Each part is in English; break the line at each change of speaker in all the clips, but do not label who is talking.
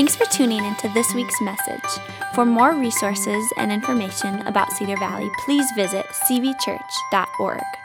Thanks for tuning into this week's message. For more resources and information about Cedar Valley, please visit cvchurch.org.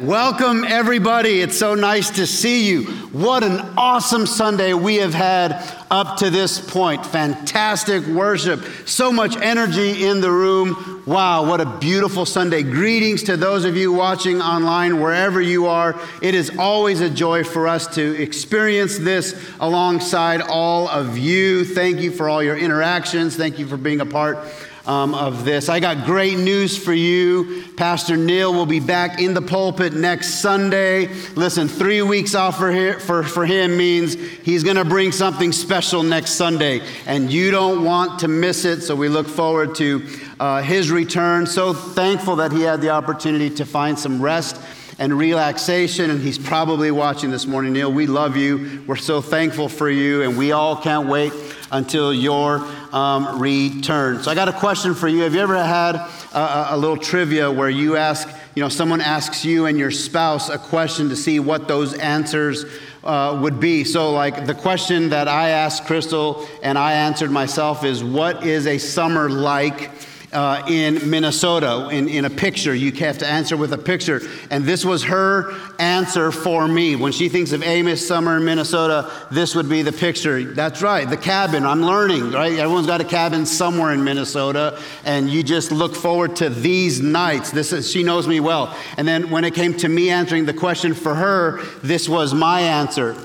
Welcome, everybody. It's so nice to see you. What an awesome Sunday we have had up to this point. Fantastic worship, so much energy in the room. Wow, what a beautiful Sunday. Greetings to those of you watching online, wherever you are. It is always a joy for us to experience this alongside all of you. Thank you for all your interactions. Thank you for being a part um, of this. I got great news for you. Pastor Neil will be back in the pulpit next Sunday. Listen, three weeks off for, here, for, for him means he's going to bring something special next Sunday, and you don't want to miss it. So we look forward to uh, his return. So thankful that he had the opportunity to find some rest and relaxation. And he's probably watching this morning. Neil, we love you. We're so thankful for you, and we all can't wait until your um, return. So I got a question for you. Have you ever had a, a, little trivia where you ask, you know, someone asks you and your spouse a question to see what those answers uh, would be? So, like the question that I asked Crystal and I answered myself is, what is a summer like? Uh, in Minnesota in, in a picture. You have to answer with a picture. And this was her answer for me. When she thinks of Amos summer in Minnesota, this would be the picture. That's right, the cabin. I'm learning, right? Everyone's got a cabin somewhere in Minnesota, and you just look forward to these nights. This is, she knows me well. And then when it came to me answering the question for her, this was my answer.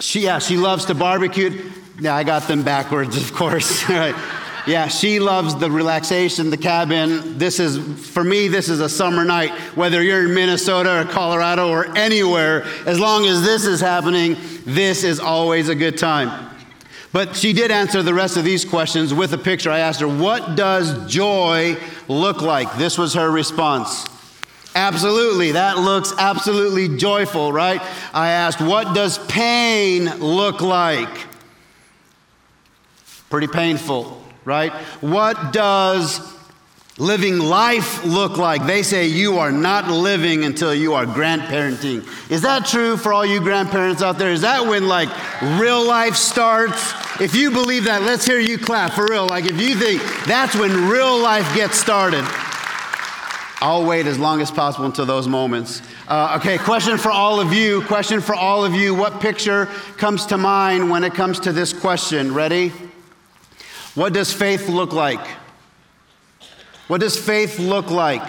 She, yeah, she loves to barbecue. Yeah, I got them backwards, of course. right. Yeah, she loves the relaxation, the cabin. This is, for me, this is a summer night. Whether you're in Minnesota or Colorado or anywhere, as long as this is happening, this is always a good time. But she did answer the rest of these questions with a picture. I asked her, What does joy look like? This was her response. Absolutely, that looks absolutely joyful, right? I asked, What does pain look like? Pretty painful right? What does living life look like? They say you are not living until you are grandparenting. Is that true for all you grandparents out there? Is that when like real life starts? If you believe that, let's hear you clap for real. Like if you think that's when real life gets started. I'll wait as long as possible until those moments. Uh, okay, question for all of you. Question for all of you. What picture comes to mind when it comes to this question? Ready? What does faith look like? What does faith look like?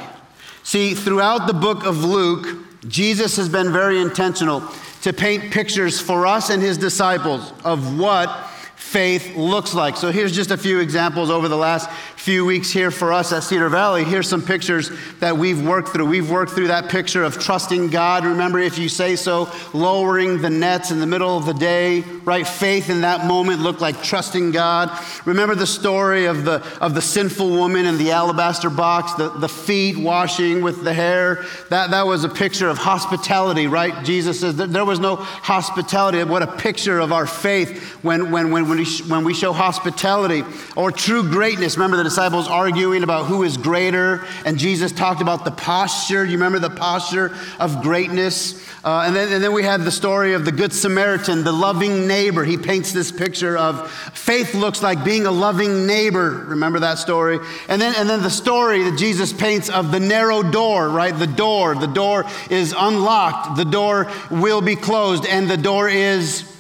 See, throughout the book of Luke, Jesus has been very intentional to paint pictures for us and his disciples of what faith looks like. So here's just a few examples over the last few weeks here for us at Cedar Valley. Here's some pictures that we've worked through. We've worked through that picture of trusting God. Remember, if you say so, lowering the nets in the middle of the day, right? Faith in that moment looked like trusting God. Remember the story of the, of the sinful woman in the alabaster box, the, the feet washing with the hair. That, that was a picture of hospitality, right? Jesus says there was no hospitality. What a picture of our faith when, when, when, when, we, when we show hospitality or true greatness. Remember the disciples arguing about who is greater, and Jesus talked about the posture. You remember the posture of greatness? Uh, and, then, and then we have the story of the Good Samaritan, the loving neighbor. He paints this picture of faith looks like being a loving neighbor. Remember that story? And then, and then the story that Jesus paints of the narrow door, right? The door. The door is unlocked, the door will be closed, and the door is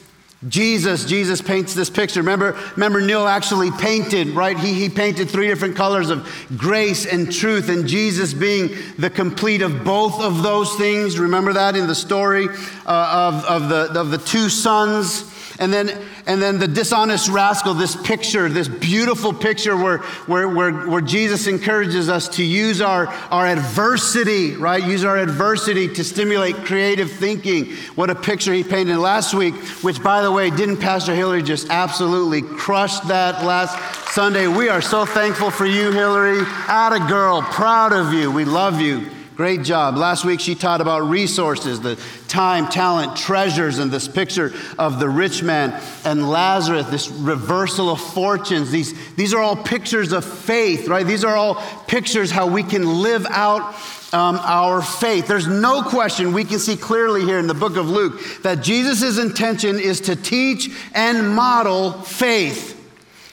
Jesus, Jesus paints this picture. Remember, remember Neil actually painted, right? He, he painted three different colors of grace and truth, and Jesus being the complete of both of those things. Remember that in the story uh, of, of, the, of the two sons and then, and then the dishonest rascal, this picture, this beautiful picture where, where, where, where Jesus encourages us to use our, our adversity, right? Use our adversity to stimulate creative thinking. What a picture he painted last week, which, by the way, didn't Pastor Hillary just absolutely crush that last Sunday? We are so thankful for you, Hillary. Atta girl, proud of you. We love you. Great job. Last week she taught about resources, the time, talent, treasures, and this picture of the rich man and Lazarus, this reversal of fortunes. These, these are all pictures of faith, right? These are all pictures how we can live out um, our faith. There's no question, we can see clearly here in the book of Luke, that Jesus' intention is to teach and model faith.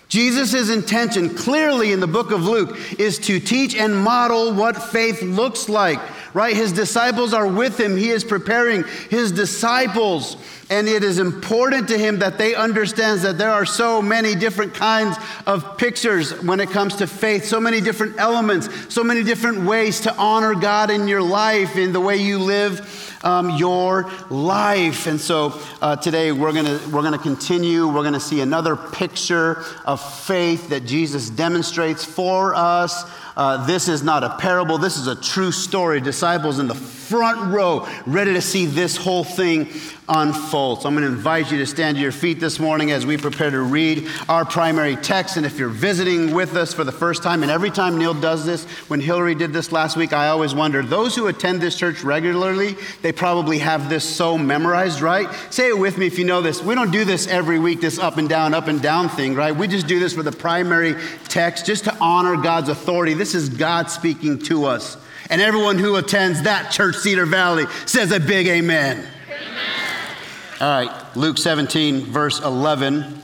Jesus' intention clearly in the book of Luke is to teach and model what faith looks like, right? His disciples are with him. He is preparing his disciples and it is important to him that they understand that there are so many different kinds of pictures when it comes to faith, so many different elements, so many different ways to honor God in your life, in the way you live um, your life. And so uh, today we're going to we're gonna continue. We're going to see another picture of faith that Jesus demonstrates for us. Uh, this is not a parable, this is a true story. Disciples in the front row, ready to see this whole thing unfold. So I'm going to invite you to stand to your feet this morning as we prepare to read our primary text. And if you're visiting with us for the first time, and every time Neil does this, when Hillary did this last week, I always wonder those who attend this church regularly, they probably have this so memorized, right? Say it with me if you know this. We don't do this every week, this up and down, up and down thing, right? We just do this for the primary text, just to honor God's authority. This is God speaking to us. And everyone who attends that church, Cedar Valley, says a big amen. amen. All right, Luke 17, verse 11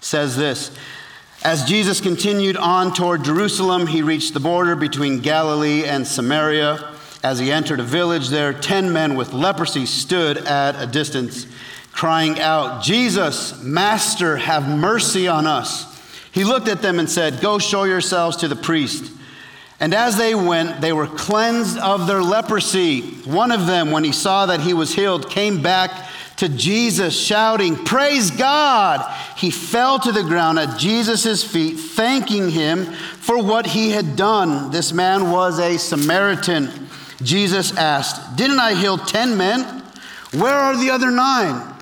says this As Jesus continued on toward Jerusalem, he reached the border between Galilee and Samaria. As he entered a village there, ten men with leprosy stood at a distance, crying out, Jesus, Master, have mercy on us. He looked at them and said, Go show yourselves to the priest. And as they went, they were cleansed of their leprosy. One of them, when he saw that he was healed, came back to Jesus shouting, Praise God! He fell to the ground at Jesus' feet, thanking him for what he had done. This man was a Samaritan. Jesus asked, Didn't I heal 10 men? Where are the other nine?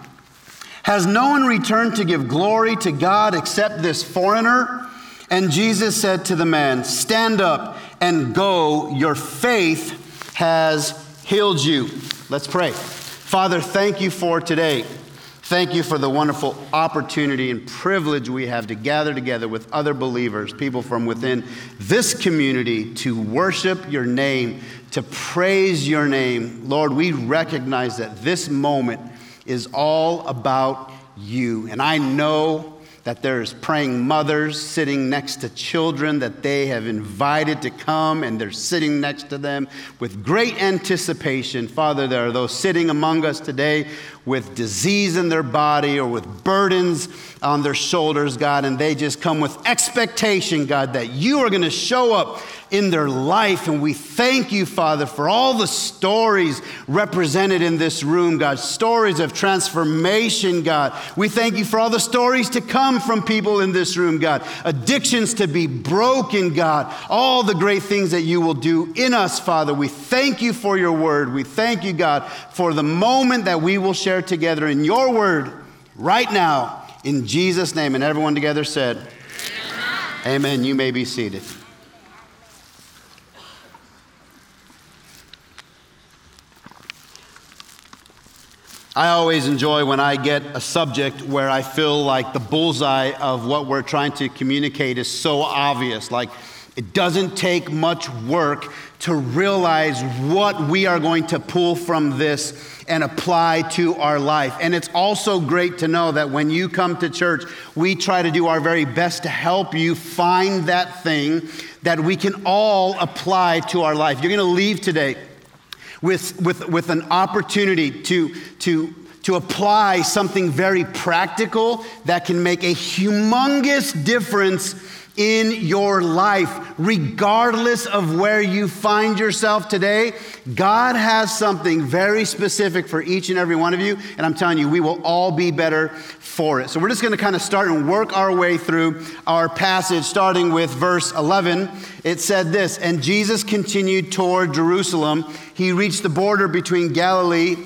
Has no one returned to give glory to God except this foreigner? And Jesus said to the man, Stand up and go. Your faith has healed you. Let's pray. Father, thank you for today. Thank you for the wonderful opportunity and privilege we have to gather together with other believers, people from within this community, to worship your name, to praise your name. Lord, we recognize that this moment is all about you. And I know that there's praying mothers sitting next to children that they have invited to come and they're sitting next to them with great anticipation. Father, there are those sitting among us today with disease in their body or with burdens on their shoulders, God, and they just come with expectation, God, that you are going to show up in their life. And we thank you, Father, for all the stories represented in this room, God, stories of transformation, God. We thank you for all the stories to come from people in this room, God, addictions to be broken, God, all the great things that you will do in us, Father. We thank you for your word. We thank you, God, for the moment that we will share together in your word right now. In Jesus' name. And everyone together said, Amen. Amen. You may be seated. I always enjoy when I get a subject where I feel like the bullseye of what we're trying to communicate is so obvious. Like, it doesn't take much work to realize what we are going to pull from this and apply to our life. And it's also great to know that when you come to church, we try to do our very best to help you find that thing that we can all apply to our life. You're going to leave today with, with, with an opportunity to, to, to apply something very practical that can make a humongous difference in your life, regardless of where you find yourself today. God has something very specific for each and every one of you, and I'm telling you, we will all be better for it. So we're just going to kind of start and work our way through our passage, starting with verse 11. It said this And Jesus continued toward Jerusalem. He reached the border between Galilee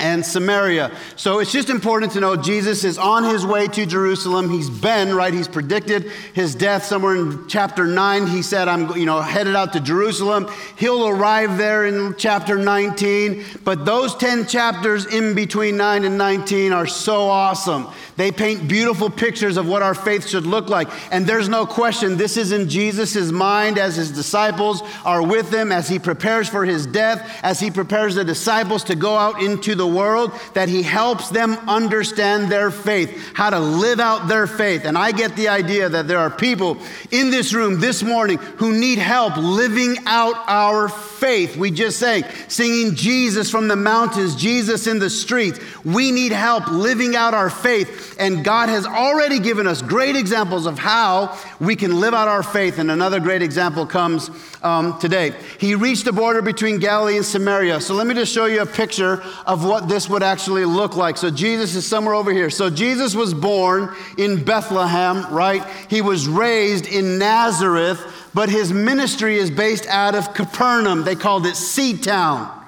and Samaria. So it's just important to know Jesus is on his way to Jerusalem. He's been, right? He's predicted his death somewhere in chapter 9. He said, I'm, you know, headed out to Jerusalem. He'll arrive there in chapter 19. But those 10 chapters in between 9 and 19 are so awesome They paint beautiful pictures of what our faith should look like. And there's no question, this is in Jesus' mind as his disciples are with him, as he prepares for his death, as he prepares the disciples to go out into the world, that he helps them understand their faith, how to live out their faith. And I get the idea that there are people in this room this morning who need help living out our faith. We just sang, singing Jesus from the mountains, Jesus in the streets. We need help living out our faith. And God has already given us great examples of how we can live out our faith. And another great example comes um, today. He reached the border between Galilee and Samaria. So let me just show you a picture of what this would actually look like. So Jesus is somewhere over here. So Jesus was born in Bethlehem, right? He was raised in Nazareth, but his ministry is based out of Capernaum. They called it Sea Town.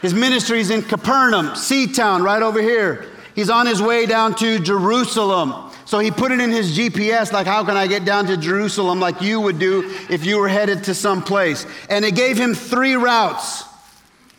His ministry is in Capernaum, Sea Town, right over here. He's on his way down to Jerusalem. So he put it in his GPS, like, how can I get down to Jerusalem, like you would do if you were headed to some place. And it gave him three routes.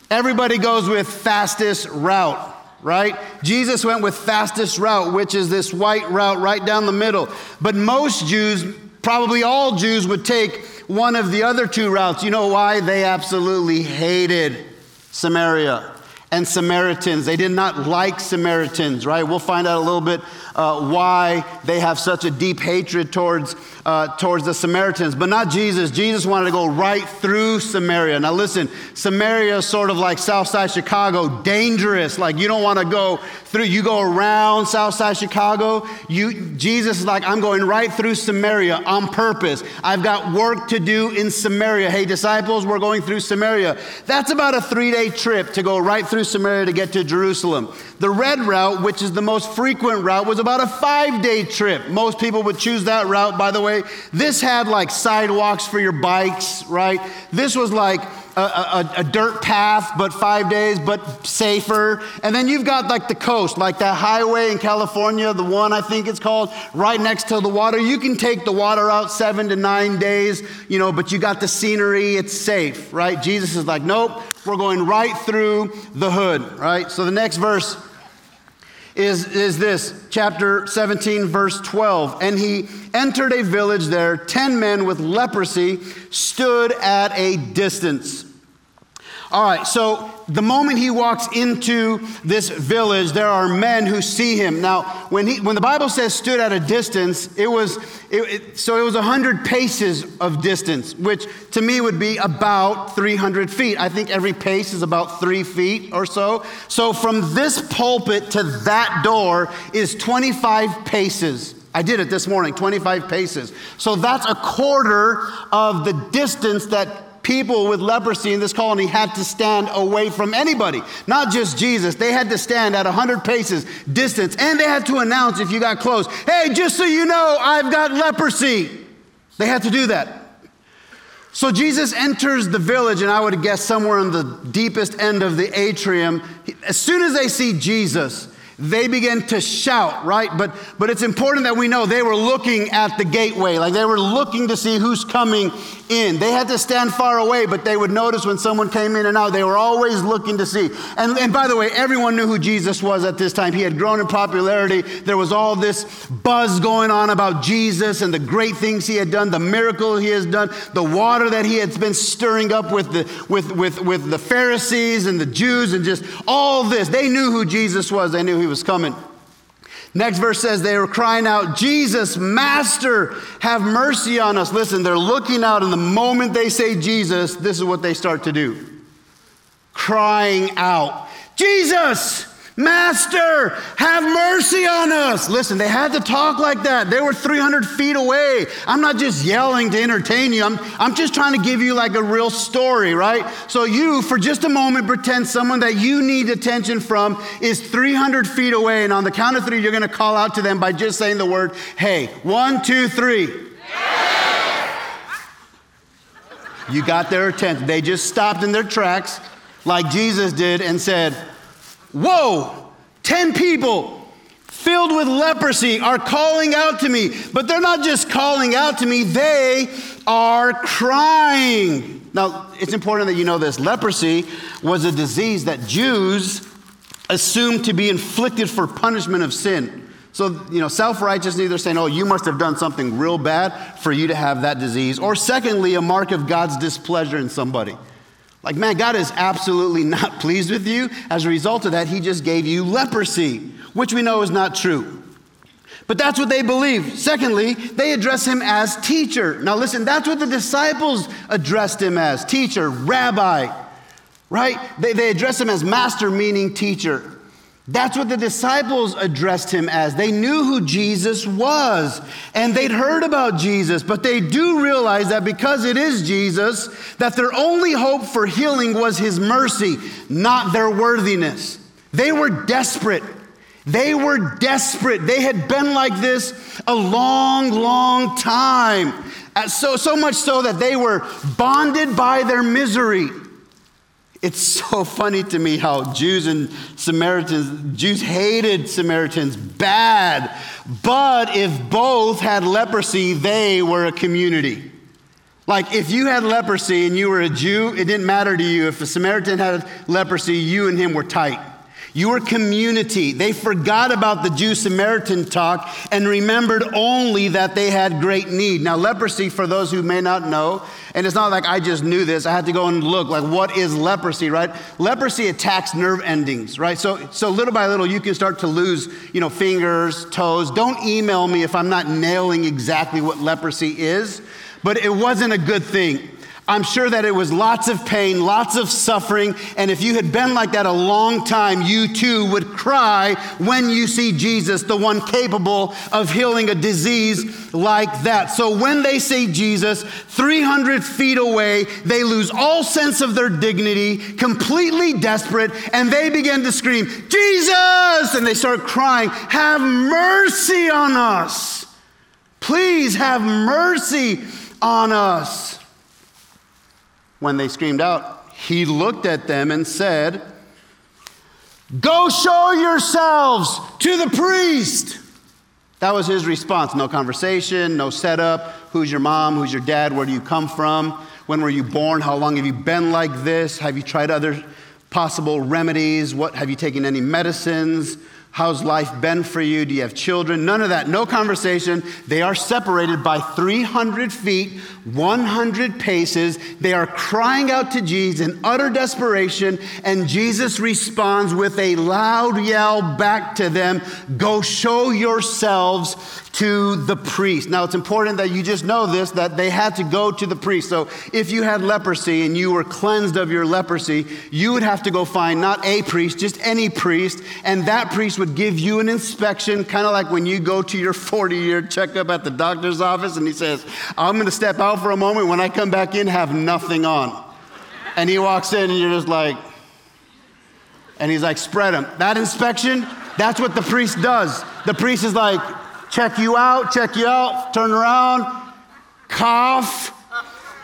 Everybody goes with fastest route right? Jesus went with fastest route, which is this white route right down the middle. But most Jews, probably all Jews, would take one of the other two routes. You know why? They absolutely hated Samaria and Samaritans. They did not like Samaritans, right? We'll find out a little bit uh, why they have such a deep hatred towards, uh, towards the Samaritans, but not Jesus. Jesus wanted to go right through Samaria. Now, listen, Samaria is sort of like Southside Chicago, dangerous. Like you don't want to go through, you go around Southside Chicago. You, Jesus is like, I'm going right through Samaria on purpose. I've got work to do in Samaria. Hey, disciples, we're going through Samaria. That's about a three day trip to go right through Samaria to get to Jerusalem. The red route, which is the most frequent route, was about a five day trip. Most people would choose that route, by the way. This had like sidewalks for your bikes, right? This was like a, a, a, dirt path, but five days, but safer. And then you've got like the coast, like that highway in California, the one I think it's called, right next to the water. You can take the water out seven to nine days, you know, but you got the scenery, it's safe, right? Jesus is like, nope, we're going right through the hood, right? So the next verse is, is this chapter 17, verse 12. And he entered a village there. Ten men with leprosy stood at a distance. All right, so the moment he walks into this village, there are men who see him. Now, when, he, when the Bible says stood at a distance, it was, it, it, so it was 100 paces of distance, which to me would be about 300 feet. I think every pace is about three feet or so. So from this pulpit to that door is 25 paces. I did it this morning, 25 paces. So that's a quarter of the distance that people with leprosy in this colony had to stand away from anybody, not just Jesus. They had to stand at 100 paces distance, and they had to announce if you got close, hey, just so you know, I've got leprosy. They had to do that. So Jesus enters the village, and I would guess somewhere in the deepest end of the atrium. As soon as they see Jesus, they begin to shout, right? But, but it's important that we know they were looking at the gateway, like they were looking to see who's coming in. They had to stand far away, but they would notice when someone came in and out. They were always looking to see. And, and by the way, everyone knew who Jesus was at this time. He had grown in popularity. There was all this buzz going on about Jesus and the great things he had done, the miracle he has done, the water that he had been stirring up with the, with, with, with the Pharisees and the Jews, and just all this. They knew who Jesus was, they knew he was coming. Next verse says they were crying out, Jesus, Master, have mercy on us. Listen, they're looking out, and the moment they say Jesus, this is what they start to do crying out, Jesus, Master, have mercy on us. Listen, they had to talk like that. They were 300 feet away. I'm not just yelling to entertain you, I'm, I'm just trying to give you like a real story, right? So, you, for just a moment, pretend someone that you need attention from is 300 feet away. And on the count of three, you're going to call out to them by just saying the word, hey. One, two, three. You got their attention. They just stopped in their tracks like Jesus did and said, Whoa, 10 people filled with leprosy are calling out to me. But they're not just calling out to me, they are crying. Now, it's important that you know this. Leprosy was a disease that Jews assumed to be inflicted for punishment of sin. So, you know, self righteousness, either saying, oh, you must have done something real bad for you to have that disease, or secondly, a mark of God's displeasure in somebody. Like, man, God is absolutely not pleased with you. As a result of that, He just gave you leprosy, which we know is not true. But that's what they believe. Secondly, they address him as teacher. Now, listen, that's what the disciples addressed him as teacher, rabbi, right? They, they address him as master, meaning teacher. That's what the disciples addressed him as. They knew who Jesus was and they'd heard about Jesus, but they do realize that because it is Jesus, that their only hope for healing was his mercy, not their worthiness. They were desperate. They were desperate. They had been like this a long, long time. So, so much so that they were bonded by their misery. It's so funny to me how Jews and Samaritans, Jews hated Samaritans bad, but if both had leprosy, they were a community. Like if you had leprosy and you were a Jew, it didn't matter to you. If a Samaritan had leprosy, you and him were tight. You were community. They forgot about the Jew Samaritan talk and remembered only that they had great need. Now, leprosy, for those who may not know, and it's not like I just knew this, I had to go and look, like, what is leprosy, right? Leprosy attacks nerve endings, right? So, so little by little, you can start to lose, you know, fingers, toes. Don't email me if I'm not nailing exactly what leprosy is, but it wasn't a good thing. I'm sure that it was lots of pain, lots of suffering, and if you had been like that a long time, you too would cry when you see Jesus, the one capable of healing a disease like that. So when they see Jesus 300 feet away, they lose all sense of their dignity, completely desperate, and they begin to scream, Jesus! And they start crying, Have mercy on us! Please have mercy on us when they screamed out, he looked at them and said, Go show yourselves to the priest. That was his response. No conversation, no setup. Who's your mom? Who's your dad? Where do you come from? When were you born? How long have you been like this? Have you tried other possible remedies? What have you taken any medicines? How's life been for you? Do you have children? None of that. No conversation. They are separated by 300 feet, 100 paces. They are crying out to Jesus in utter desperation, and Jesus responds with a loud yell back to them Go show yourselves to the priest. Now, it's important that you just know this that they had to go to the priest. So, if you had leprosy and you were cleansed of your leprosy, you would have to go find not a priest, just any priest, and that priest would give you an inspection, kind of like when you go to your 40 year checkup at the doctor's office and he says, I'm going to step out for a moment. When I come back in, have nothing on. And he walks in and you're just like, and he's like, spread them. That inspection, that's what the priest does. The priest is like, check you out, check you out, turn around, cough,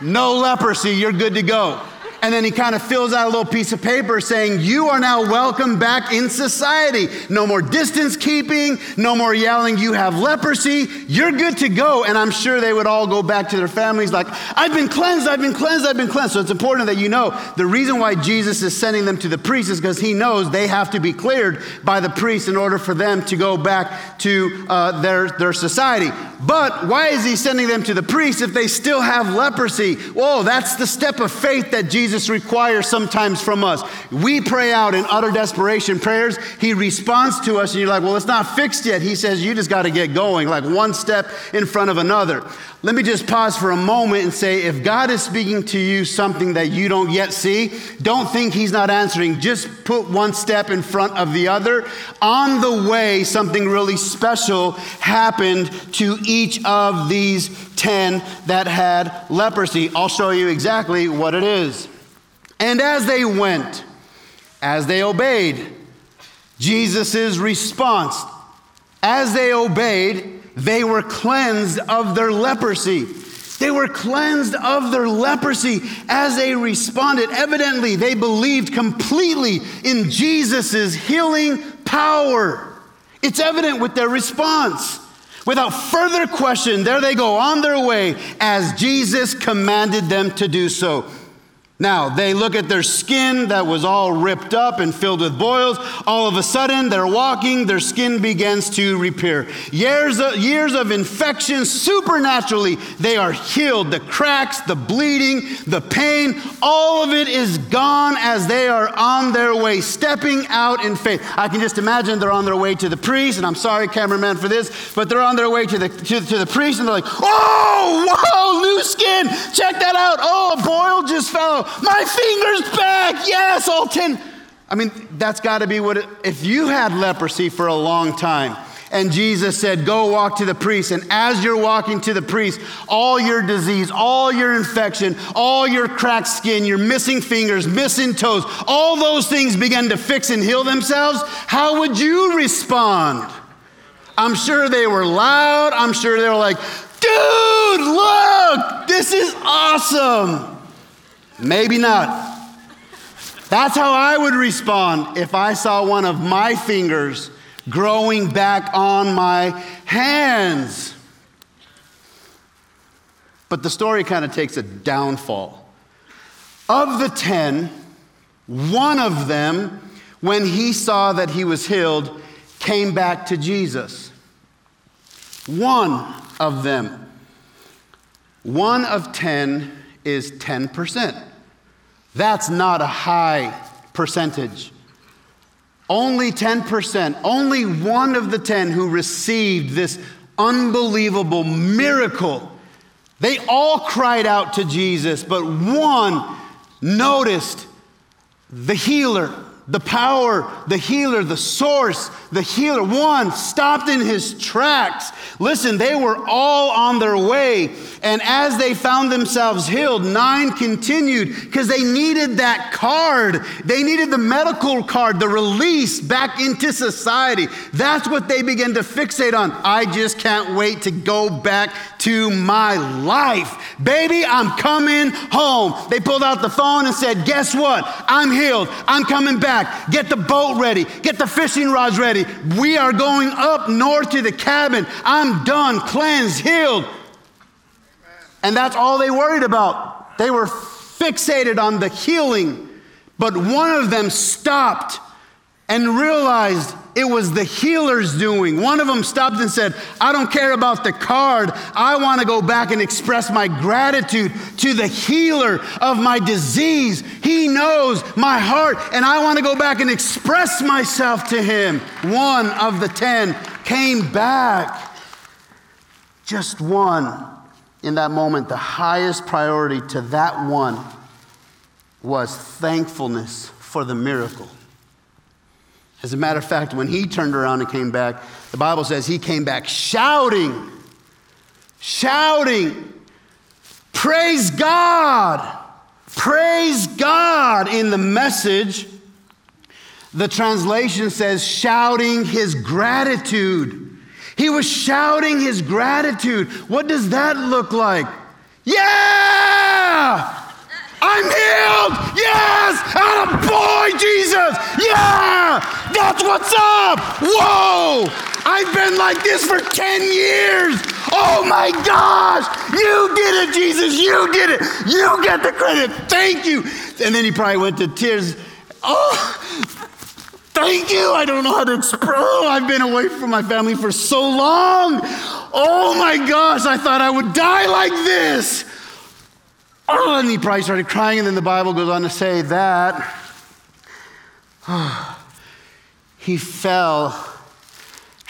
no leprosy, you're good to go. And then he kind of fills out a little piece of paper saying, You are now welcome back in society. No more distance keeping, no more yelling, You have leprosy. You're good to go. And I'm sure they would all go back to their families like, I've been cleansed, I've been cleansed, I've been cleansed. So it's important that you know the reason why Jesus is sending them to the priest is because he knows they have to be cleared by the priest in order for them to go back to uh, their, their society. But why is he sending them to the priest if they still have leprosy? Whoa, that's the step of faith that Jesus Jesus requires sometimes from us. We pray out in utter desperation prayers. He responds to us, and you're like, well, it's not fixed yet. He says, you just got to get going, like one step in front of another. Let me just pause for a moment and say, if God is speaking to you something that you don't yet see, don't think He's not answering. Just put one step in front of the other. On the way, something really special happened to each of these 10 that had leprosy. I'll show you exactly what it is. And as they went, as they obeyed, Jesus' response, as they obeyed, they were cleansed of their leprosy. They were cleansed of their leprosy as they responded. Evidently, they believed completely in Jesus' healing power. It's evident with their response. Without further question, there they go on their way as Jesus commanded them to do so. Now, they look at their skin that was all ripped up and filled with boils. All of a sudden, they're walking, their skin begins to repair. Years of, years of infection, supernaturally, they are healed. The cracks, the bleeding, the pain, all of it is gone as they are on their way, stepping out in faith. I can just imagine they're on their way to the priest, and I'm sorry, cameraman, for this, but they're on their way to the, to, to the priest, and they're like, oh, whoa, new skin, check that out. Oh, a boil just fell my finger's back. Yes, all 10. I mean, that's got to be what, it, if you had leprosy for a long time, and Jesus said, Go walk to the priest. And as you're walking to the priest, all your disease, all your infection, all your cracked skin, your missing fingers, missing toes, all those things begin to fix and heal themselves. How would you respond? I'm sure they were loud. I'm sure they were like, Dude, look, this is awesome. Maybe not. That's how I would respond if I saw one of my fingers growing back on my hands. But the story kind of takes a downfall. Of the ten, one of them, when he saw that he was healed, came back to Jesus. One of them. One of ten is 10%. That's not a high percentage. Only 10%, only one of the 10 who received this unbelievable miracle. They all cried out to Jesus, but one noticed the healer the power, the healer, the source, the healer. One stopped in his tracks. Listen, they were all on their way. And as they found themselves healed, nine continued because they needed that card. They needed the medical card, the release back into society. That's what they began to fixate on. I just can't wait to go back to my life. Baby, I'm coming home. They pulled out the phone and said, Guess what? I'm healed. I'm coming back get the boat ready, get the fishing rods ready. We are going up north to the cabin. I'm done, cleansed, healed. And that's all they worried about. They were fixated on the healing. But one of them stopped and realized it was the healer's doing. One of them stopped and said, I don't care about the card. I want to go back and express my gratitude to the healer of my disease. He knows my heart, and I want to go back and express myself to him. One of the ten came back. Just one. In that moment, the highest priority to that one was thankfulness for the miracle. As a matter of fact, when he turned around and came back, the Bible says he came back shouting, shouting, Praise God! Praise God! In the message, the translation says shouting his gratitude. He was shouting his gratitude. What does that look like? Yeah! I'm healed. Yes. And boy, Jesus. Yeah. That's what's up. Whoa. I've been like this for 10 years. Oh my gosh. You did it, Jesus. You did it. You get the credit. Thank you. And then he probably went to tears. Oh, thank you. I don't know how to express. I've been away from my family for so long. Oh my gosh. I thought I would die like this. Oh, and he probably started crying, and then the Bible goes on to say that he fell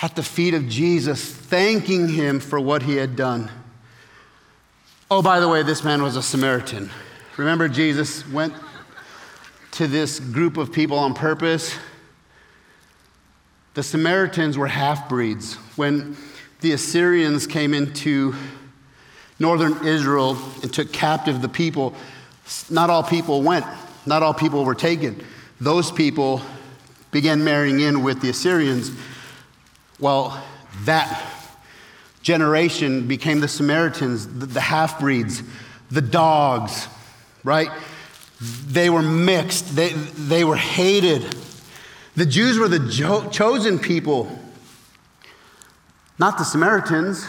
at the feet of Jesus, thanking him for what he had done. Oh, by the way, this man was a Samaritan. Remember, Jesus went to this group of people on purpose? The Samaritans were half breeds. When the Assyrians came into northern Israel and took captive the people, not all people went, not all people were taken. Those people began marrying in with the Assyrians. Well, that generation became the Samaritans, the, the half breeds, the dogs, right? They were mixed, they, they were hated. The Jews were the jo- chosen people, not the Samaritans.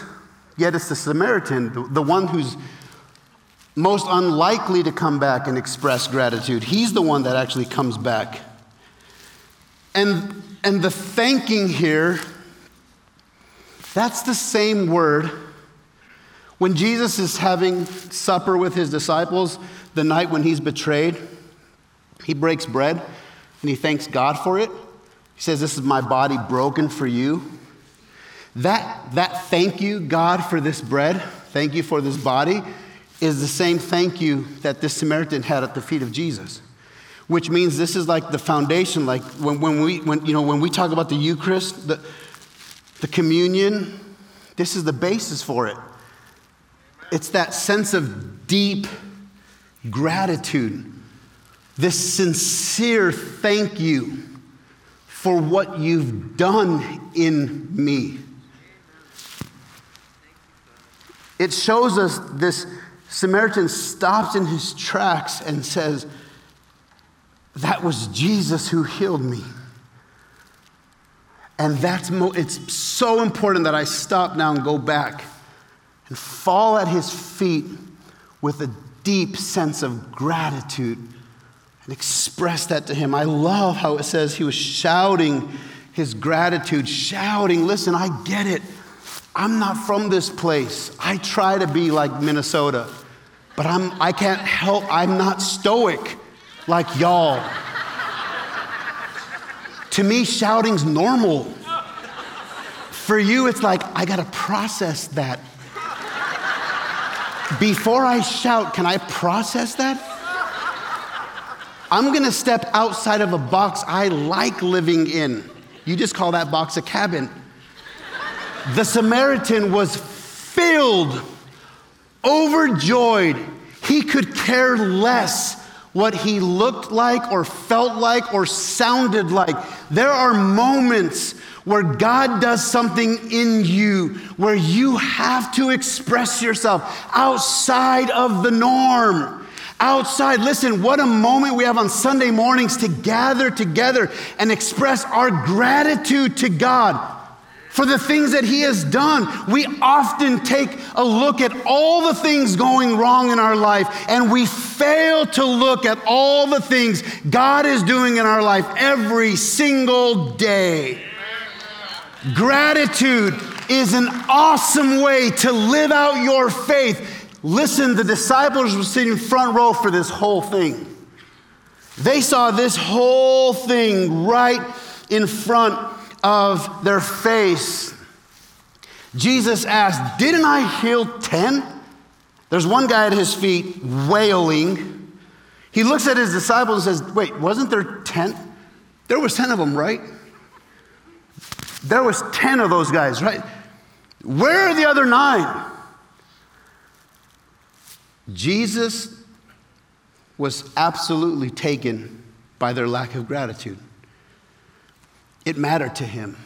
Yet it's the Samaritan, the, one who's most unlikely to come back and express gratitude. He's the one that actually comes back. And, and the thanking here, that's the same word. When Jesus is having supper with his disciples, the night when he's betrayed, he breaks bread and he thanks God for it. He says, This is my body broken for you. That, that thank you, God, for this bread, thank you for this body, is the same thank you that this Samaritan had at the feet of Jesus. Which means this is like the foundation, like when, when, we, when, you know, when we talk about the Eucharist, the, the communion, this is the basis for it. It's that sense of deep gratitude, this sincere thank you for what you've done in me. It shows us this Samaritan stops in his tracks and says, That was Jesus who healed me. And that's mo- it's so important that I stop now and go back and fall at his feet with a deep sense of gratitude and express that to him. I love how it says he was shouting his gratitude, shouting, Listen, I get it. I'm not from this place. I try to be like Minnesota, but I'm, I can't help, I'm not stoic like y'all. to me, shouting's normal. For you, it's like, I gotta process that. Before I shout, can I process that? I'm gonna step outside of a box I like living in. You just call that box a cabin. The Samaritan was filled, overjoyed. He could care less what he looked like or felt like or sounded like. There are moments where God does something in you where you have to express yourself outside of the norm. Outside, listen, what a moment we have on Sunday mornings to gather together and express our gratitude to God for the things that He has done. We often take a look at all the things going wrong in our life and we fail to look at all the things God is doing in our life every single day. Gratitude is an awesome way to live out your faith. Listen, the disciples were sitting front row for this whole thing. They saw this whole thing right in front of their face. Jesus asked, Didn't I heal 10? There's one guy at his feet wailing. He looks at his disciples and says, Wait, wasn't there 10? There was 10 of them, right? There was 10 of those guys, right? Where are the other nine? Jesus was absolutely taken by their lack of gratitude. It mattered to him.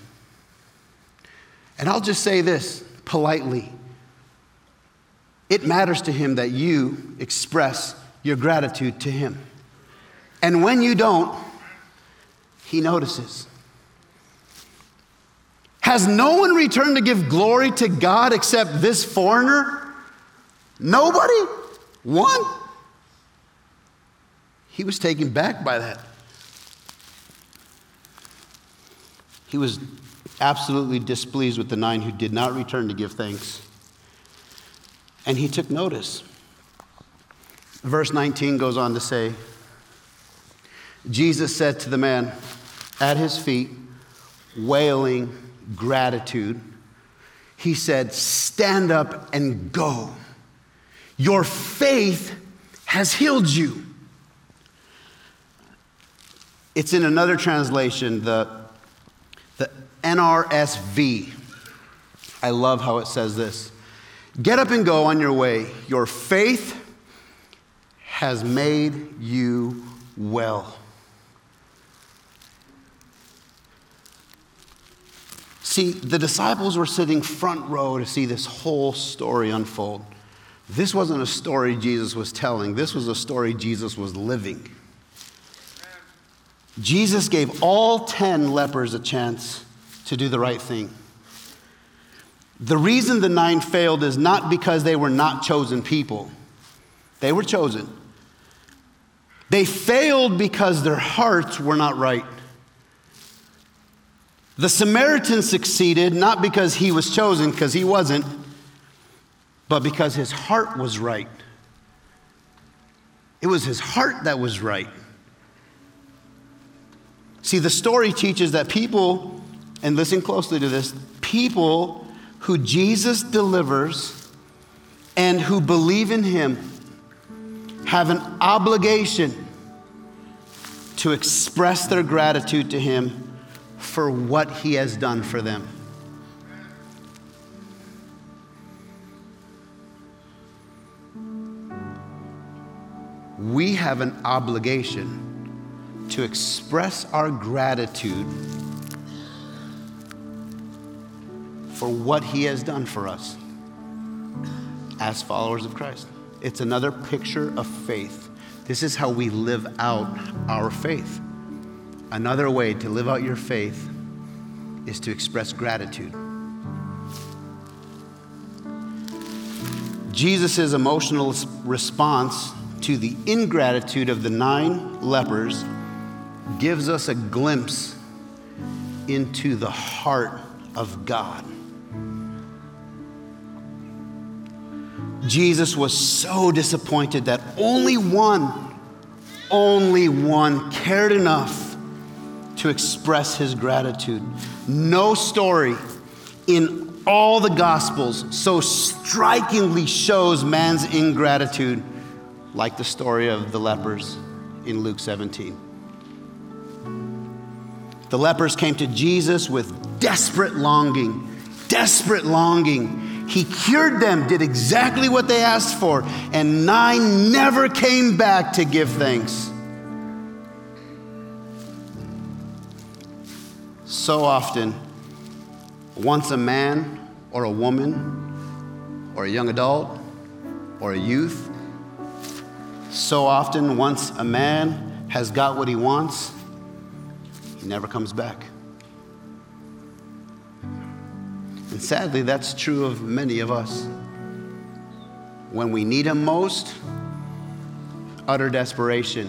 And I'll just say this politely it matters to him that you express your gratitude to him. And when you don't, he notices. Has no one returned to give glory to God except this foreigner? Nobody? One? He was taken back by that. He was absolutely displeased with the nine who did not return to give thanks. And he took notice. Verse 19 goes on to say Jesus said to the man at his feet, wailing gratitude, He said, Stand up and go. Your faith has healed you. It's in another translation, the NRSV. I love how it says this Get up and go on your way. Your faith has made you well. See, the disciples were sitting front row to see this whole story unfold. This wasn't a story Jesus was telling, this was a story Jesus was living. Jesus gave all 10 lepers a chance to do the right thing. The reason the nine failed is not because they were not chosen people. They were chosen. They failed because their hearts were not right. The Samaritan succeeded not because he was chosen, because he wasn't, but because his heart was right. It was his heart that was right. See, the story teaches that people, and listen closely to this, people who Jesus delivers and who believe in him have an obligation to express their gratitude to him for what he has done for them. We have an obligation to express our gratitude for what he has done for us as followers of Christ. It's another picture of faith. This is how we live out our faith. Another way to live out your faith is to express gratitude. Jesus' emotional response to the ingratitude of the nine lepers gives us a glimpse into the heart of God. Jesus was so disappointed that only one, only one cared enough to express his gratitude. No story in all the Gospels so strikingly shows man's ingratitude like the story of the lepers in Luke 17. The lepers came to Jesus with desperate longing, desperate longing. He cured them, did exactly what they asked for, and nine never came back to give thanks. so often, once a man or a woman or a young adult or a youth, so often, once a man has got what he wants, he never comes back. And sadly, that's true of many of us. When we need him most, utter desperation.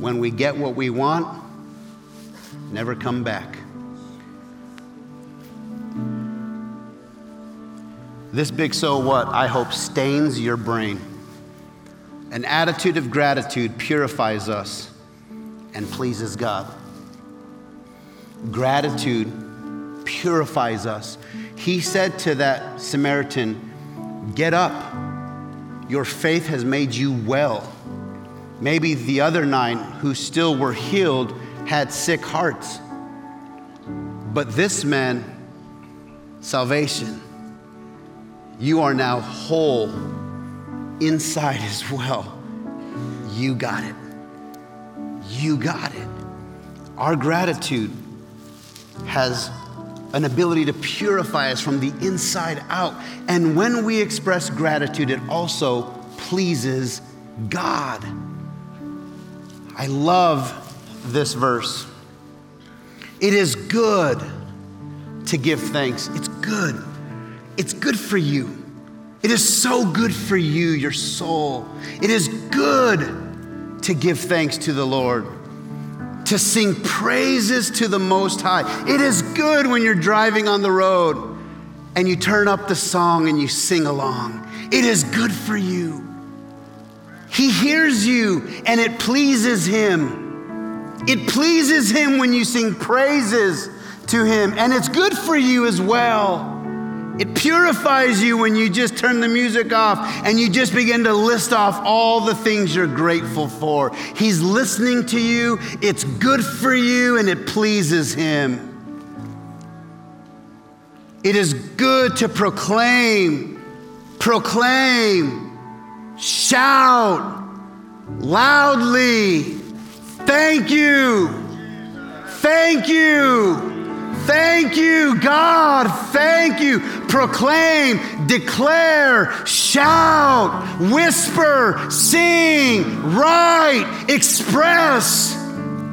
When we get what we want, never come back. This big so what, I hope, stains your brain. An attitude of gratitude purifies us and pleases God. Gratitude purifies us. He said to that Samaritan, Get up, your faith has made you well. Maybe the other nine who still were healed had sick hearts. But this man, salvation you are now whole inside as well. You got it. You got it. Our gratitude has an ability to purify us from the inside out. And when we express gratitude, it also pleases God. I love this verse. It is good to give thanks. It's good. It's good for you. It is so good for you, your soul. It is good to give thanks to the Lord, to sing praises to the Most High. It is good when you're driving on the road and you turn up the song and you sing along. It is good for you. He hears you and it pleases Him. It pleases Him when you sing praises to Him, and it's good for you as well. It purifies you when you just turn the music off and you just begin to list off all the things you're grateful for. He's listening to you, it's good for you, and it pleases Him. It is good to proclaim, proclaim, shout loudly, thank you, thank you. Thank you, God. Thank you. Proclaim, declare, shout, whisper, sing, write, express.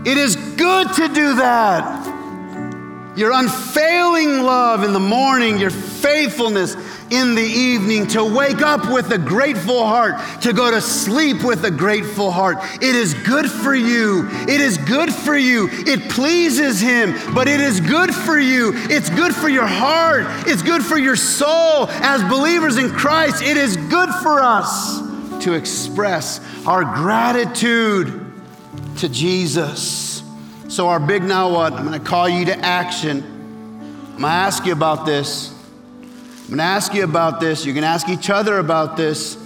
It is good to do that. your unfailing love in the morning, your faithfulness in the evening, to wake up with a grateful heart, to go to sleep with a grateful heart. It is good for you. It is good for you. It pleases Him, but it is good for you. It's good for your heart. It's good for your soul. As believers in Christ, it is good for us to express our gratitude to Jesus. So, our big now what? I'm going to call you to action. I'm going to ask you about this. I'm going to ask you about this. You're going to ask each other about this.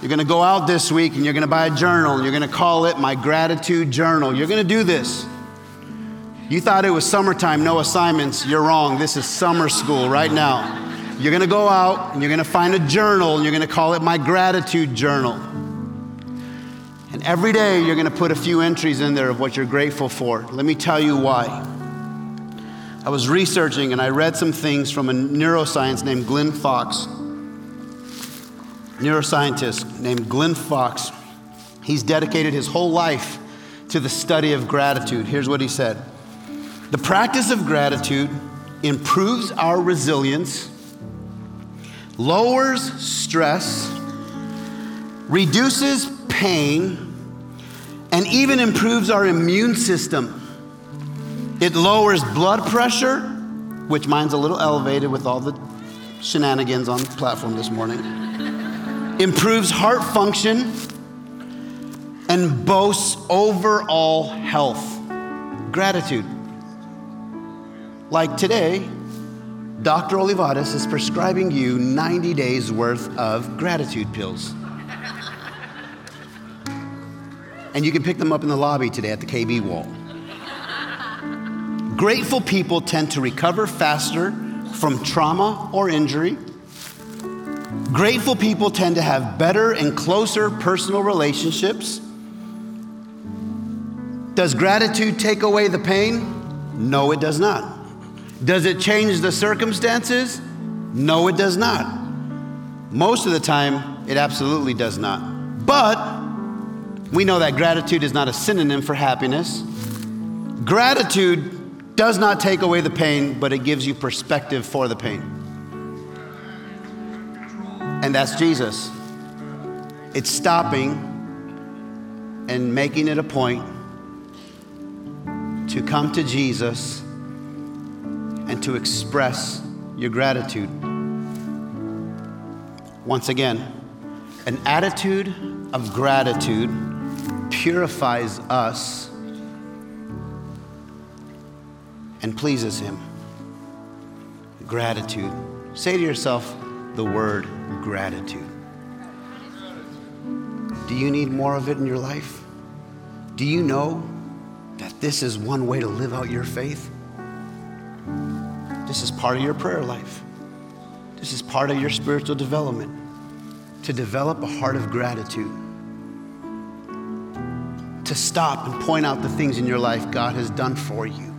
You're going to go out this week and you're going to buy a journal you're going to call it my gratitude journal. You're going to do this. You thought it was summertime, no assignments. You're wrong. This is summer school right now. You're going to go out and you're going to find a journal and you're going to call it my gratitude journal. And every day you're going to put a few entries in there of what you're grateful for. Let me tell you why. I was researching and I read some things from a neuroscience named Glenn Fox. Neuroscientist named Glenn Fox. He's dedicated his whole life to the study of gratitude. Here's what he said The practice of gratitude improves our resilience, lowers stress, reduces pain, and even improves our immune system. It lowers blood pressure, which mine's a little elevated with all the shenanigans on the platform this morning, improves heart function, and boasts overall health. Gratitude. Like today, Dr. Olivares is prescribing you 90 days worth of gratitude pills. And you can pick them up in the lobby today at the KB wall. Grateful people tend to recover faster from trauma or injury. Grateful people tend to have better and closer personal relationships. Does gratitude take away the pain? No, it does not. Does it change the circumstances? No, it does not. Most of the time, it absolutely does not. But we know that gratitude is not a synonym for happiness. Gratitude does not take away the pain, but it gives you perspective for the pain. And that's Jesus. It's stopping and making it a point to come to Jesus and to express your gratitude. Once again, an attitude of gratitude purifies us and pleases Him. Gratitude. Say to yourself the word gratitude. Do you need more of it in your life? Do you know that this is one way to live out your faith? This is part of your prayer life. This is part of your spiritual development to develop a heart of gratitude. To stop and point out the things in your life God has done for you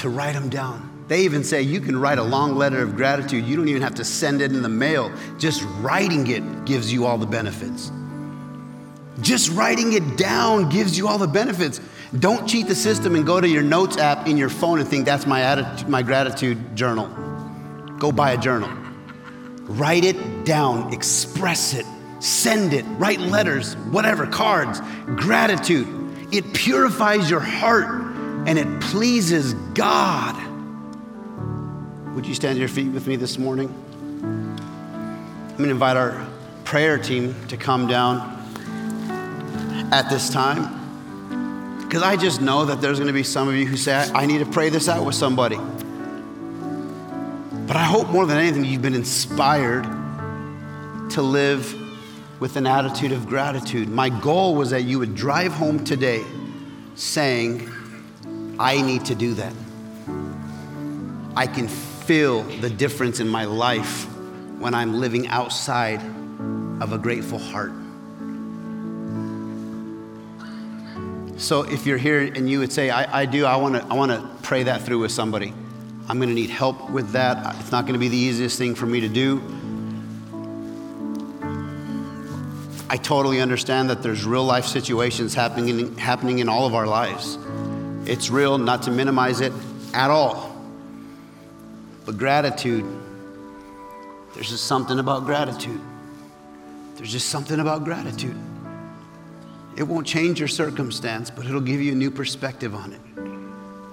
to write them down. They even say you can write a long letter of gratitude. You don't even have to send it in the mail. Just writing it gives you all the benefits. Just writing it down gives you all the benefits. Don't cheat the system and go to your notes app in your phone and think that's my, attitude, my gratitude journal. Go buy a journal. Write it down, express it, send it, write letters, whatever, cards. Gratitude. It purifies your heart and it pleases God. Would you stand to your feet with me this morning? I'm going to invite our prayer team to come down at this time. Because I just know that there's going to be some of you who say, I need to pray this out with somebody. But I hope more than anything, you've been inspired to live with an attitude of gratitude. My goal was that you would drive home today saying, I need to do that. I can feel the difference in my life when I'm living outside of a grateful heart. So if you're here and you would say, I, I do, I wanna, I wanna pray that through with somebody. I'm gonna need help with that. It's not gonna be the easiest thing for me to do. I totally understand that there's real life situations happening in, happening in all of our lives It's real, not to minimize it at all. But gratitude, there's just something about gratitude. There's just something about gratitude. It won't change your circumstance, but it'll give you a new perspective on it.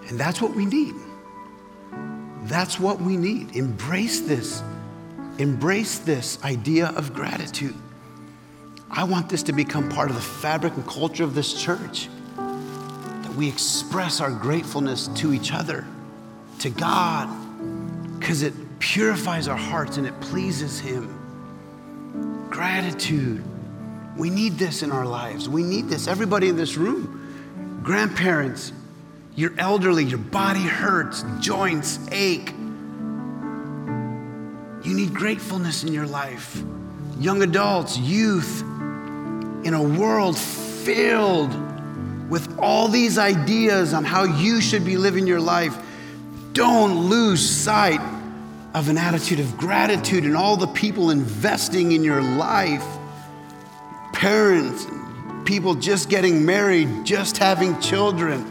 And that's what we need. That's what we need. Embrace this. Embrace this idea of gratitude. I want this to become part of the fabric and culture of this church. We express our gratefulness to each other, to God, because it purifies our hearts and it pleases Him. Gratitude. We need this in our lives. We need this. Everybody in this room, grandparents, you're elderly, your body hurts, joints ache. You need gratefulness in your life. Young adults, youth, in a world filled with all these ideas on how you should be living your life, don't lose sight of an attitude of gratitude and all the people investing in your life parents, people just getting married, just having children,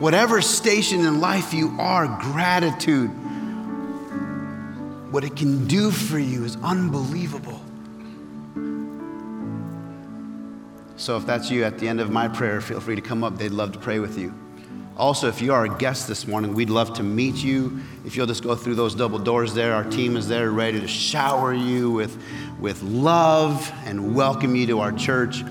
whatever station in life you are, gratitude. What it can do for you is unbelievable. So, if that's you at the end of my prayer, feel free to come up. They'd love to pray with you. Also, if you are a guest this morning, we'd love to meet you. If you'll just go through those double doors there, our team is there ready to shower you with, with love and welcome you to our church.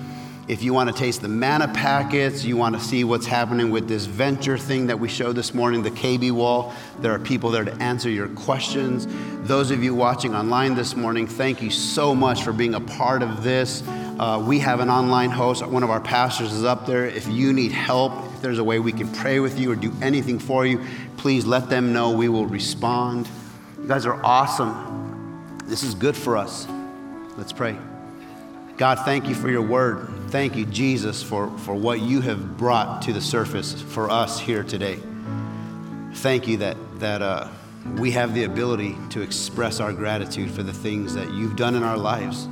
If you want to taste the manna packets, you want to see what's happening with this venture thing that we showed this morning, the KB wall, there are people there to answer your questions. Those of you watching online this morning, thank you so much for being a part of this. Uh, we have an online host. One of our pastors is up there. If you need help, if there's a way we can pray with you or do anything for you, please let them know. We will respond. You guys are awesome. This is good for us. Let's pray. God, thank you for your word. Thank you, Jesus, for, for what you have brought to the surface for us here today. Thank you that, that uh, we have the ability to express our gratitude for the things that you've done in our lives.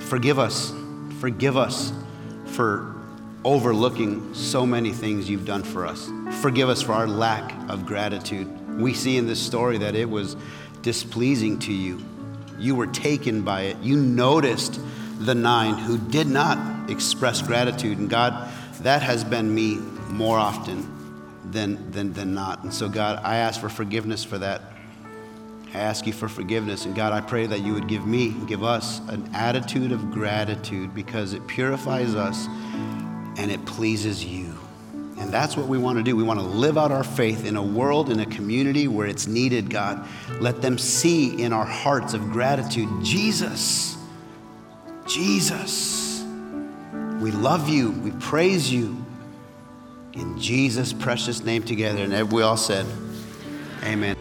Forgive us. Forgive us for overlooking so many things you've done for us. Forgive us for our lack of gratitude. We see in this story that it was displeasing to you. You were taken by it. You noticed the nine who did not express gratitude. And God, that has been me more often than, than, than not. And so, God, I ask for forgiveness for that. I ask you for forgiveness. And God, I pray that you would give me, give us an attitude of gratitude because it purifies us and it pleases you. And that's what we want to do. We want to live out our faith in a world, in a community where it's needed, God. Let them see in our hearts of gratitude Jesus. Jesus. We love you. We praise you. In Jesus' precious name together. And we all said, Amen.